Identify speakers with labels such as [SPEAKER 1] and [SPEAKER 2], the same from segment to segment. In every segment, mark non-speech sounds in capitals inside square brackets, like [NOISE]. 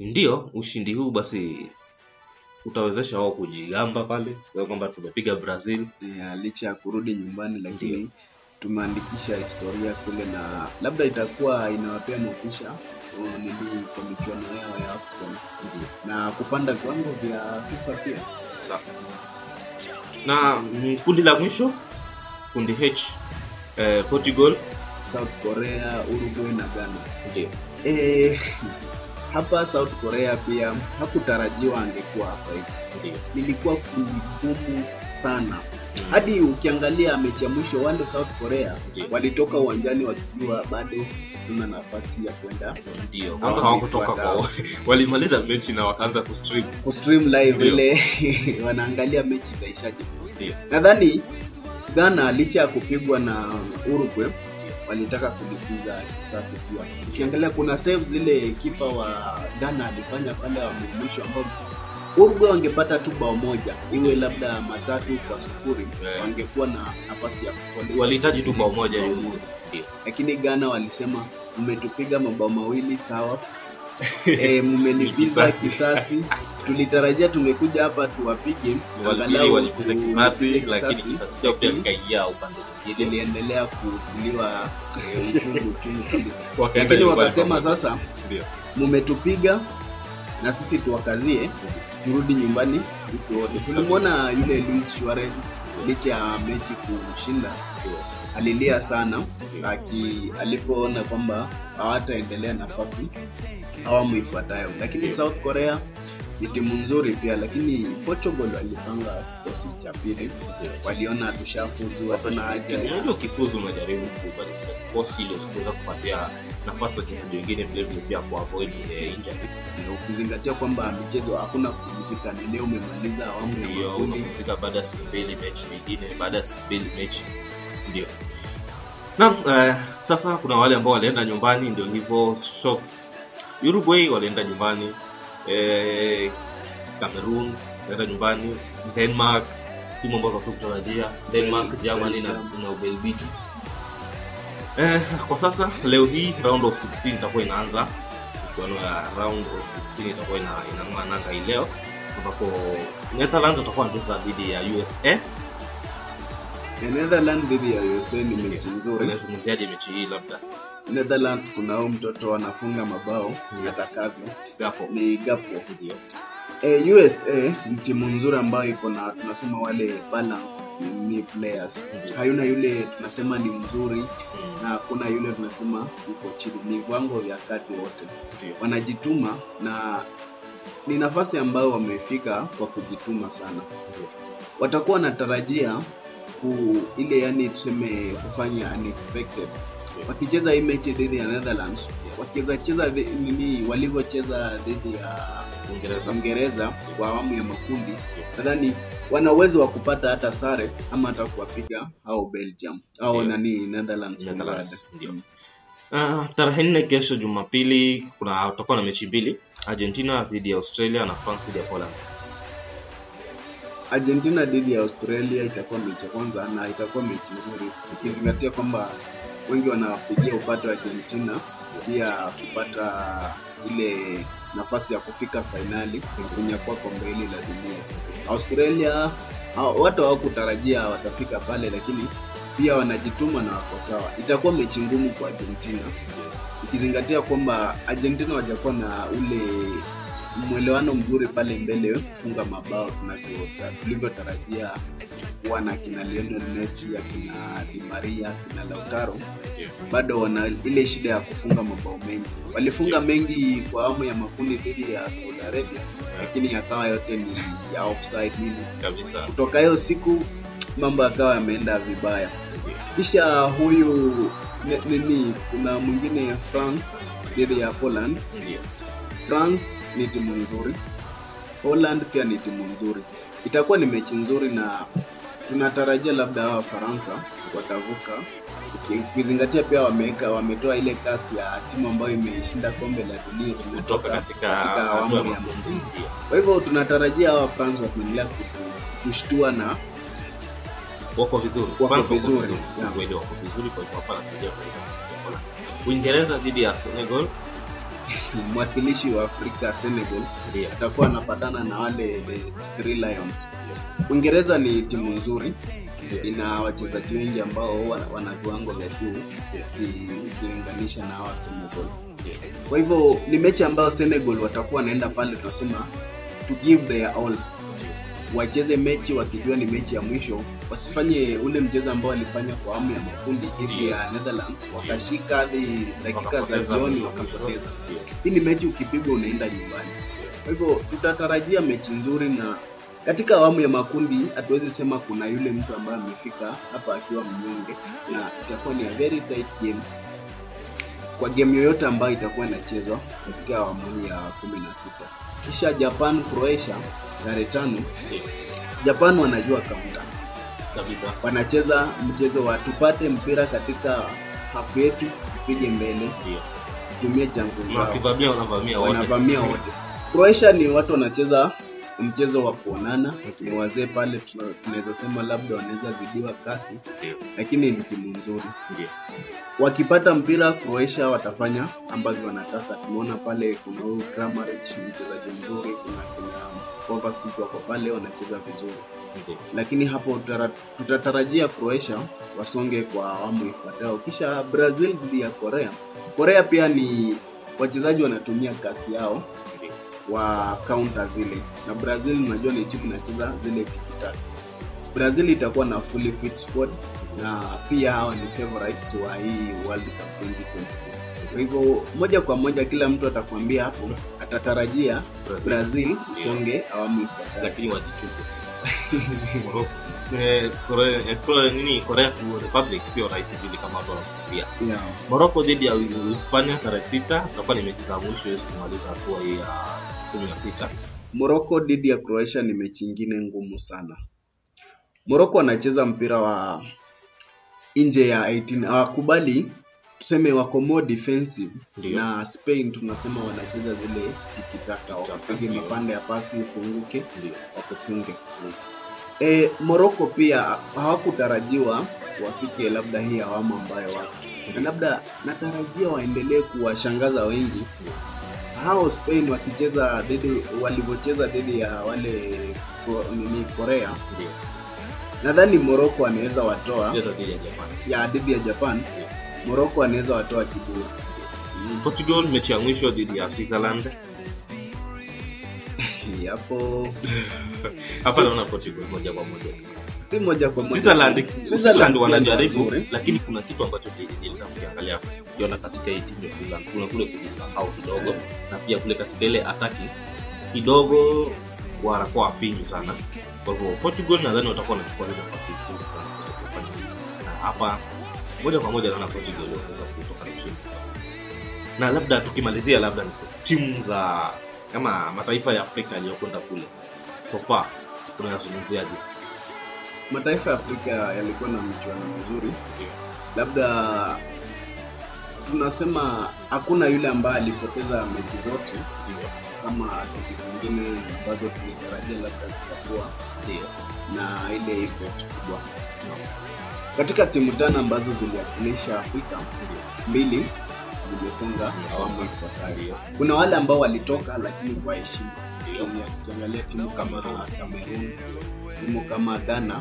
[SPEAKER 1] ndio ushindi huu basi utawezesha wao kujigamba pale kwamba tumepiga brazil
[SPEAKER 2] yeah, licha ya kurudi nyumbani lakini tumeandikisha historia kule na labda itakuwa inawapea motisha nili kwa michuano yao ya AFCON na kupanda viwango vya FIFA pia.
[SPEAKER 1] Sawa. na mm, kundi la mwisho kundi h eh, portugal
[SPEAKER 2] South Korea, Uruguay na Ghana.
[SPEAKER 1] ndio
[SPEAKER 2] Eh, hapa South Korea pia hakutarajiwa angekuwa hapa hivi.
[SPEAKER 1] Nilikuwa
[SPEAKER 2] Lilikuwa sana. Hadi ukiangalia mechi ya mwisho wande South Korea walitoka uwanjani wakijua bado tuna nafasi ya kwenda.
[SPEAKER 1] Ndio. Kwanza hawakutoka kwa [LAUGHS] walimaliza mechi na wakaanza kustream.
[SPEAKER 2] Kustream live ile. [LAUGHS] Wanaangalia mechi itaishaje. Nadhani Ghana licha ya kupigwa na Uruguay walitaka kulipiza kisasi pia. Ukiangalia kuna save zile kipa wa Ghana alifanya pale wa mwisho ambao Uruguay wangepata tu bao moja iwe labda matatu kwa sufuri
[SPEAKER 1] Yeah.
[SPEAKER 2] wangekuwa na nafasi ya
[SPEAKER 1] walihitaji tu bao moja
[SPEAKER 2] lakini Ghana walisema mmetupiga mabao mawili sawa e, mmelipiza
[SPEAKER 1] kisasi.
[SPEAKER 2] Tulitarajia tumekuja hapa tuwapige angalau
[SPEAKER 1] walipiza kisasi lakini
[SPEAKER 2] kisasi,
[SPEAKER 1] kisasi chao pia kikaingia upande mwingine.
[SPEAKER 2] Iliendelea kutiliwa eh, uchungu uchungu kabisa, [LAUGHS] lakini wakasema sasa
[SPEAKER 1] mumetupiga
[SPEAKER 2] mmetupiga na sisi tuwakazie, turudi nyumbani sisi wote. Tulimwona yule Luis Suarez licha ya mechi kushinda. Alilia sana aki alipoona kwamba hawataendelea nafasi awamu ifuatayo, lakini South Korea ni timu nzuri pia, lakini Portugal walipanga kikosi cha pili, waliona tushafuzu, hatuna haja.
[SPEAKER 1] Unajua ukifuzu unajaribu kubadilisha kikosi ili usiweza kupatia nafasi wachezaji wengine vile vile pia kuavoid eh, injuries.
[SPEAKER 2] Ukizingatia kwamba michezo hakuna kupumzika, ni leo umemaliza awamu ya
[SPEAKER 1] unapumzika baada ya siku mbili mechi nyingine baada ya siku mbili mechi. Ndio. Naam uh, sasa kuna wale ambao walienda nyumbani ndio hivyo shock uruguay walienda nyumbani eh, cameroon walienda nyumbani denmark timu ambazo hatukutarajia denmark germany na, na ubelgiji. Eh, kwa sasa leo hii round of 16 itakuwa inaanza. Michuano ya round of 16 itakuwa ina, inang'oa nanga hii leo ambapo netherlands watakuwa wanacheza dhidi ya usa
[SPEAKER 2] Netherlands dhidi ya USA ni mechi nzuri.
[SPEAKER 1] unazungumziaje mechi hii labda
[SPEAKER 2] Netherlands kuna huyu mtoto anafunga mabao
[SPEAKER 1] Ndio.
[SPEAKER 2] atakavyo,
[SPEAKER 1] gapo
[SPEAKER 2] ni Gapo.
[SPEAKER 1] ndio
[SPEAKER 2] Eh, USA ni timu nzuri ambayo iko na tunasema wale balanced ni players.
[SPEAKER 1] Ndio.
[SPEAKER 2] Hayuna yule tunasema ni mzuri
[SPEAKER 1] Mm,
[SPEAKER 2] na kuna yule tunasema uko chini, ni viwango vya kati wote.
[SPEAKER 1] yeah.
[SPEAKER 2] Wanajituma na ni nafasi ambayo wamefika kwa kujituma sana.
[SPEAKER 1] yeah.
[SPEAKER 2] Watakuwa wanatarajia ku ile yani tuseme kufanya unexpected wakicheza hii mechi dhidi ya Netherlands wakicheza nini walivyocheza dhidi ya
[SPEAKER 1] Uingereza
[SPEAKER 2] Uingereza kwa awamu ya makundi, nadhani wana uwezo wa kupata hata sare ama hata kuwapiga au Belgium au nani Netherlands.
[SPEAKER 1] Netherlands, ndio. Uh, tarehe nne kesho Jumapili kuna utakuwa na mechi mbili Argentina dhidi ya Australia na France dhidi ya Poland.
[SPEAKER 2] Argentina dhidi ya Australia itakuwa mechi ya kwanza na itakuwa mechi nzuri, ukizingatia kwamba wengi wanapigia upate wa Argentina pia kupata ile nafasi ya kufika fainali kunyakua kombe hili la dunia. Australia watu hawakutarajia watafika pale, lakini pia wanajituma na wako sawa. Itakuwa mechi ngumu kwa Argentina, ukizingatia kwamba Argentina wajakuwa na ule mwelewano mzuri pale mbele kufunga mabao tulivyotarajia kuwa na kina Lionel Messi, akina Di Maria, akina Lautaro bado wana ile shida ya kufunga mabao mengi. Walifunga mengi kwa awamu ya makundi dhidi ya Saudi Arabia, lakini yakawa yote ni ya offside nini.
[SPEAKER 1] Kabisa.
[SPEAKER 2] Kutoka hiyo siku mambo yakawa yameenda vibaya. Kisha huyu nini, kuna mwingine France dhidi ya Poland. France ni timu nzuri, Poland pia ni timu nzuri. Itakuwa ni mechi nzuri na tunatarajia labda hawa Faransa watavuka, ukizingatia pia wameweka wametoa ile kasi ya timu ambayo imeshinda kombe la dunia
[SPEAKER 1] Kutoka katika
[SPEAKER 2] katika awamu ya Kwa hivyo tunatarajia hawa France wataendelea kushtua na
[SPEAKER 1] Wako vizuri.
[SPEAKER 2] Wako vizuri.
[SPEAKER 1] Kweli wako vizuri kwa hivyo hapa natarajia kuweza. Uingereza dhidi ya Senegal.
[SPEAKER 2] Mwakilishi wa Afrika Senegal
[SPEAKER 1] Ndio.
[SPEAKER 2] atakuwa anapatana na wale Three Lions. Uingereza ni timu nzuri, ina wachezaji wengi ambao wana, wana viwango vya juu ukilinganisha yeah. na hawa Senegal. Kwa hivyo ni mechi ambayo Senegal watakuwa wanaenda pale, tunasema to give their all, wacheze mechi wakijua ni mechi ya mwisho, wasifanye ule mchezo ambao walifanya kwa awamu ya makundi dhidi ya Netherlands, wakashika hadi dakika za jioni wakapoteza. Hii ni mechi ukipigwa unaenda nyumbani. Kwa hivyo tutatarajia mechi nzuri, na katika awamu ya makundi hatuwezi sema kuna yule mtu ambaye amefika hapa akiwa mnyonge, na itakuwa ni a very tight game kwa game yoyote ambayo itakuwa inachezwa katika awamu ya kumi na sita. Kisha Japan Croatia tarehe tano. Japan wanajua kaunta,
[SPEAKER 1] Kabisa.
[SPEAKER 2] wanacheza mchezo wa tupate mpira katika hafu yetu, tupige mbele, tumie
[SPEAKER 1] chanzo
[SPEAKER 2] zao
[SPEAKER 1] wanavamia wote.
[SPEAKER 2] Croatia ni watu wanacheza mchezo wa kuonana, ni wazee pale, tuna- tunaweza sema labda wanaweza zidiwa kasi, lakini ni timu nzuri. Wakipata mpira Croatia watafanya ambavyo wanataka. Tumeona pale kuna huyu Kramaric mchezaji mzuri, kuna Kovacic wako pale wanacheza vizuri,
[SPEAKER 1] Ndio.
[SPEAKER 2] lakini hapo tutatarajia Croatia wasonge kwa awamu ifuatayo. Kisha Brazil dhidi ya Korea. Korea pia ni wachezaji wanatumia kasi yao wa counter zile, na Brazil unajua ni timu inacheza zile tikitaka. Brazil itakuwa na fully fit squad na pia hawa ni favorites wa hii World Cup 2022. Kwa hivyo moja kwa moja kila mtu atakwambia hapo atatarajia
[SPEAKER 1] Brazil.
[SPEAKER 2] Brazil songe awamu ifuatao
[SPEAKER 1] Lakini wajichuke. Korea, nini Korea Republic sio rahisi vile kama watu wanafikiria.
[SPEAKER 2] Yeah.
[SPEAKER 1] Morocco dhidi ya Hispania tarehe sita zitakuwa ni mechi za mwisho hizo kumaliza hatua hii ya kumi na sita.
[SPEAKER 2] Morocco dhidi ya Croatia ni mechi ingine ngumu sana. Morocco anacheza mpira wa nje ya 18 hawakubali tuseme wako more defensive
[SPEAKER 1] Ndiyo.
[SPEAKER 2] na Spain tunasema wanacheza zile tikitaka wakapige mapande ya pasi ufunguke wakufunge. E, Morocco pia hawakutarajiwa wafike labda hii awamu ambayo wako. Na labda natarajia waendelee kuwashangaza wengi. Hao Spain wakicheza dhidi walivyocheza dhidi ya wale nini Korea, nadhani Morocco anaweza watoa
[SPEAKER 1] dhidi ya Japan.
[SPEAKER 2] dhidi ya Japan. Morocco anaweza watoa kiburi.
[SPEAKER 1] Portugal mechi ya mwisho dhidi ya Switzerland. [LAUGHS]
[SPEAKER 2] Hapo
[SPEAKER 1] Hapa naona Portugal moja kwa moja.
[SPEAKER 2] si moja kwa moja.
[SPEAKER 1] Switzerland, Switzerland wanajaribu lakini kuna kitu ambacho nilisa kukiangalia kiona katika hii timu ya Switzerland kuna kule kujisahau kidogo na pia kule katika ile ataki kidogo wanakuwa wafinyu sana. Kwa hivyo Portugal nadhani watakuwa wanachukua nafasi nzuri sana kwa kufanya. Na hapa moja kwa moja naona Portugal wanaweza kutoka na ushindi. Na labda tukimalizia, labda timu za kama mataifa ya Afrika yaliyokwenda kule. So far tunayazungumziaje?
[SPEAKER 2] Mataifa ya Afrika yalikuwa na michuano mizuri, labda tunasema hakuna yule ambaye alipoteza mechi zote. Kama timu zingine ambazo tulitarajia labda zitakuwa na ile kubwa. Katika timu tano ambazo ziliwakilisha Afrika, mbili zimesonga awamu ifuatayo. Kuna wale ambao walitoka lakini kwa heshima. Ukiangalia timu kama Cameroon, timu kama Ghana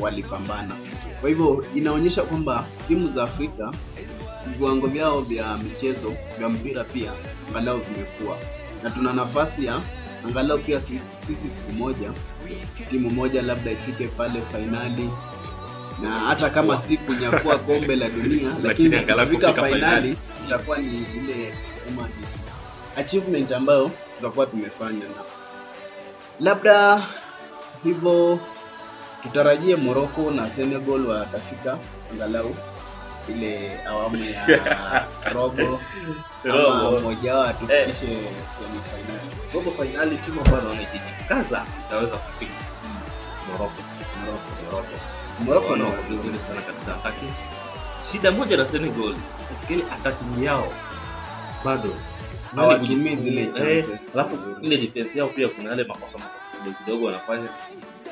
[SPEAKER 2] walipambana. Kwa hivyo inaonyesha kwamba timu za Afrika viwango vyao vya michezo vya mpira pia angalau vimekuwa na tuna nafasi ya angalau pia sisi siku moja timu moja labda ifike pale fainali na hata kama si kunyakua kombe la dunia lakini kufika fainali itakuwa ni ile sema achievement ambayo tutakuwa tumefanya na labda hivyo tutarajie Morocco na Senegal watafika angalau ile awamu ya [LAUGHS] robo ama mmoja wao atufikishe semifinali.
[SPEAKER 1] robo fainali timu ambayo naona ikijikaza itaweza kufika Morocco.
[SPEAKER 2] Morocco.
[SPEAKER 1] Morocco.
[SPEAKER 2] Morocco na
[SPEAKER 1] Wana
[SPEAKER 2] wachezaji
[SPEAKER 1] vizuri sana katika ataki. Shida moja na Senegal katika ile ataki yao bado
[SPEAKER 2] Hawatumii
[SPEAKER 1] Yaani
[SPEAKER 2] zile
[SPEAKER 1] eh,
[SPEAKER 2] chances.
[SPEAKER 1] Alafu ile defense yao pia kuna yale makosa makosa kidogo kidogo wanafanya.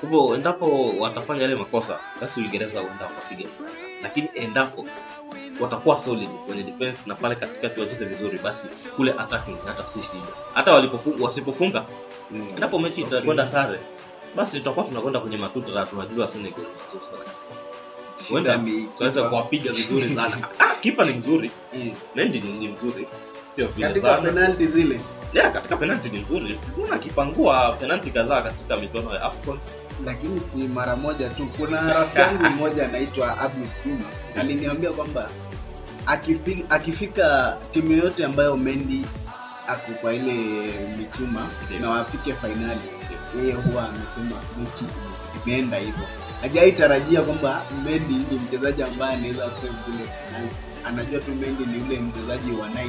[SPEAKER 1] Kwa hivyo endapo watafanya yale makosa, basi Uingereza huenda wakapiga Ufaransa. Lakini endapo watakuwa solid kwenye defense na pale katikati wacheze vizuri basi kule attacking hata si shida hata walipofunga wasipofunga
[SPEAKER 2] Mm.
[SPEAKER 1] endapo mechi itakwenda sare basi tutakuwa tunakwenda kwenye matuta na tunajua Senegal ni nzuri sana. Huenda tunaweza kuwapiga vizuri sana. [LAUGHS] Ah, kipa ni mzuri.
[SPEAKER 2] Mm.
[SPEAKER 1] Mendy ni, ni mzuri. Sio vile
[SPEAKER 2] katika penalti zile.
[SPEAKER 1] Yeah, katika penalti ni mzuri. Kuna akipangua penalti kadhaa katika michuano ya AFCON.
[SPEAKER 2] Lakini si mara moja tu. Kuna rafiki yangu [LAUGHS] mmoja anaitwa Abdi Kuma aliniambia kwamba akifi, akifika timu yoyote ambayo Mendy ako kwa ile michuma na wafike fainali yeye huwa amesema mechi imeenda hivyo. Hajaitarajia kwamba Mendy ni mchezaji ambaye anaweza save zile penalti anajua tu Mendy ni yule mchezaji wa 90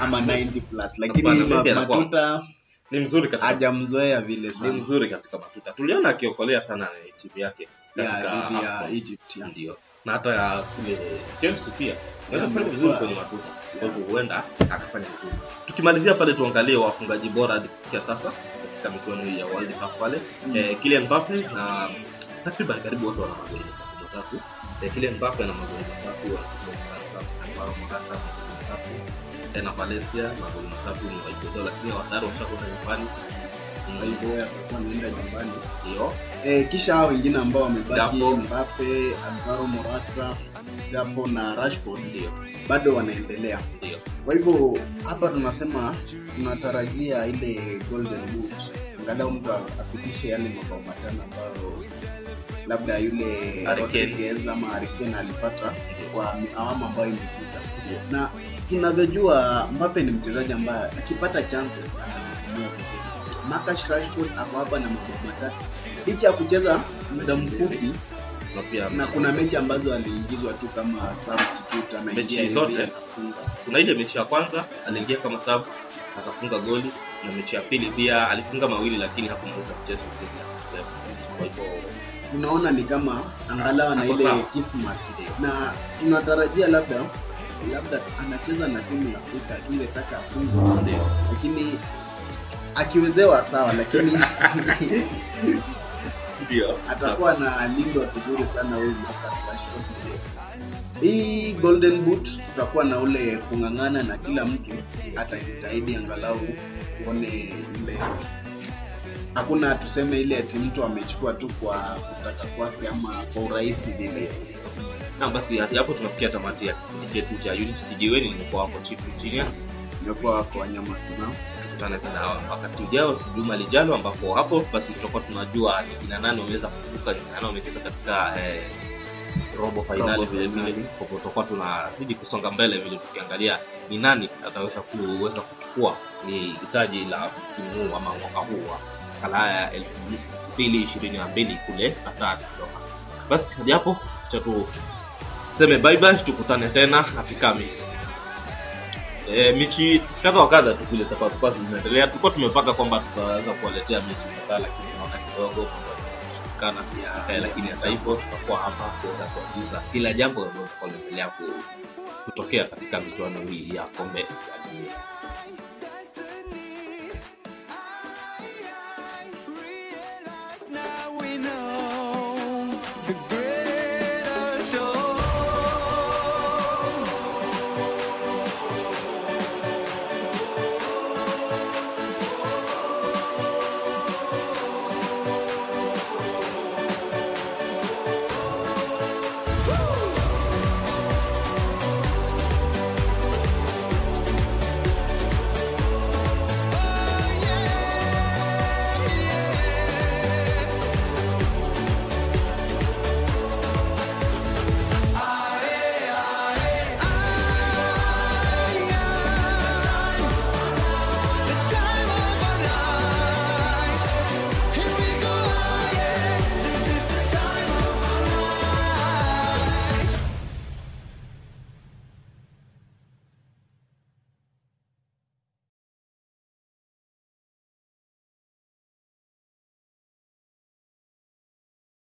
[SPEAKER 2] ama 90 plus. Lakini matuta
[SPEAKER 1] ni mzuri katika
[SPEAKER 2] hajamzoea vile
[SPEAKER 1] ni mzuri katika matuta. Tuliona akiokolea sana timu yake katika
[SPEAKER 2] ya,
[SPEAKER 1] ya
[SPEAKER 2] Egypt
[SPEAKER 1] ndio. Na hata ya kule Chelsea pia. Anaweza kufanya vizuri kwenye matuta. Kwa hivyo huenda akafanya vizuri. Tukimalizia pale tuangalie wafungaji bora kufikia sasa katika michuano ya World Cup pale.
[SPEAKER 2] Mm.
[SPEAKER 1] eh, Kylian Mbappe na takriban karibu wote wana magoli matatu. Eh, Kylian Mbappe ana magoli matatu ambao Morata matatu tena Valencia magoli matatu ni waigodo lakini wadaro washakwenda nyumbani
[SPEAKER 2] Kwa hivyo atakuwa anaenda nyumbani
[SPEAKER 1] ndio
[SPEAKER 2] eh, kisha hao wengine ambao wamebaki. Mbappe, Alvaro Morata, Japo na Rashford
[SPEAKER 1] ndio.
[SPEAKER 2] Bado wanaendelea.
[SPEAKER 1] ndio.
[SPEAKER 2] Kwa hivyo hapa tunasema tunatarajia ile golden boot, angalau mtu apitishe yale mabao matano ambayo labda yule Rodriguez ama Harry alipata kwa awamu ambayo imepita, na tunavyojua Mbappe ni mchezaji ambaye akipata chances. Marcus Rashford ako hapa na mabao matatu licha ya kucheza muda mfupi
[SPEAKER 1] na
[SPEAKER 2] kuna mechi ambazo aliingizwa tu kama substitute
[SPEAKER 1] Mechi zote? kuna ile mechi ya kwanza aliingia kama sub akafunga goli. Na mechi ya pili pia alifunga mawili lakini hakumaliza mchezo kwa hivyo
[SPEAKER 2] tunaona ni kama angalau na ile kismat na tunatarajia labda labda anacheza na timu ya Afrika ingetaka afunge.
[SPEAKER 1] Ndio.
[SPEAKER 2] Lakini akiwezewa sawa lakini
[SPEAKER 1] ndio
[SPEAKER 2] atakuwa na lindwa vizuri sana huyu Marcus Rashford. Hii golden boot tutakuwa na ule kung'ang'ana na kila mtu atajitahidi angalau tuone ile hakuna tuseme ile ati mtu amechukua tu kwa kutaka kwake ama kwa urahisi vile.
[SPEAKER 1] na basi hapo tunafikia tamati ya kipindi chetu cha unity kijiweni nimekuwa wako chief engineer
[SPEAKER 2] nimekuwa wako wanyama tunao.
[SPEAKER 1] Tukutane tena wakati ujao juma lijalo ambapo hapo basi tutakuwa tunajua ni kina nani wameweza kuvuka ni kina nani wamecheza katika eh, robo fainali vile vile kwa tutakuwa tunazidi kusonga mbele vile tukiangalia ni nani ataweza kuweza kuchukua ni hitaji la msimu huu ama mwaka huu wa kalaya ya elfu mbili ishirini na mbili kule Qatar. Doha. Basi hadi hapo cha tuseme bye bye, tukutane tena katika mi E, mechi kadha wa kadha tu zitakuwa zitakuwa zinaendelea. Tulikuwa tumepanga kwamba tutaweza kuwaletea mechi kadhaa, lakini naona kidogo kana pia. Lakini hata hivyo tutakuwa hapa kuweza kuwajuza kila jambo ambalo linaendelea kutokea katika michuano hii ya kombe la dunia.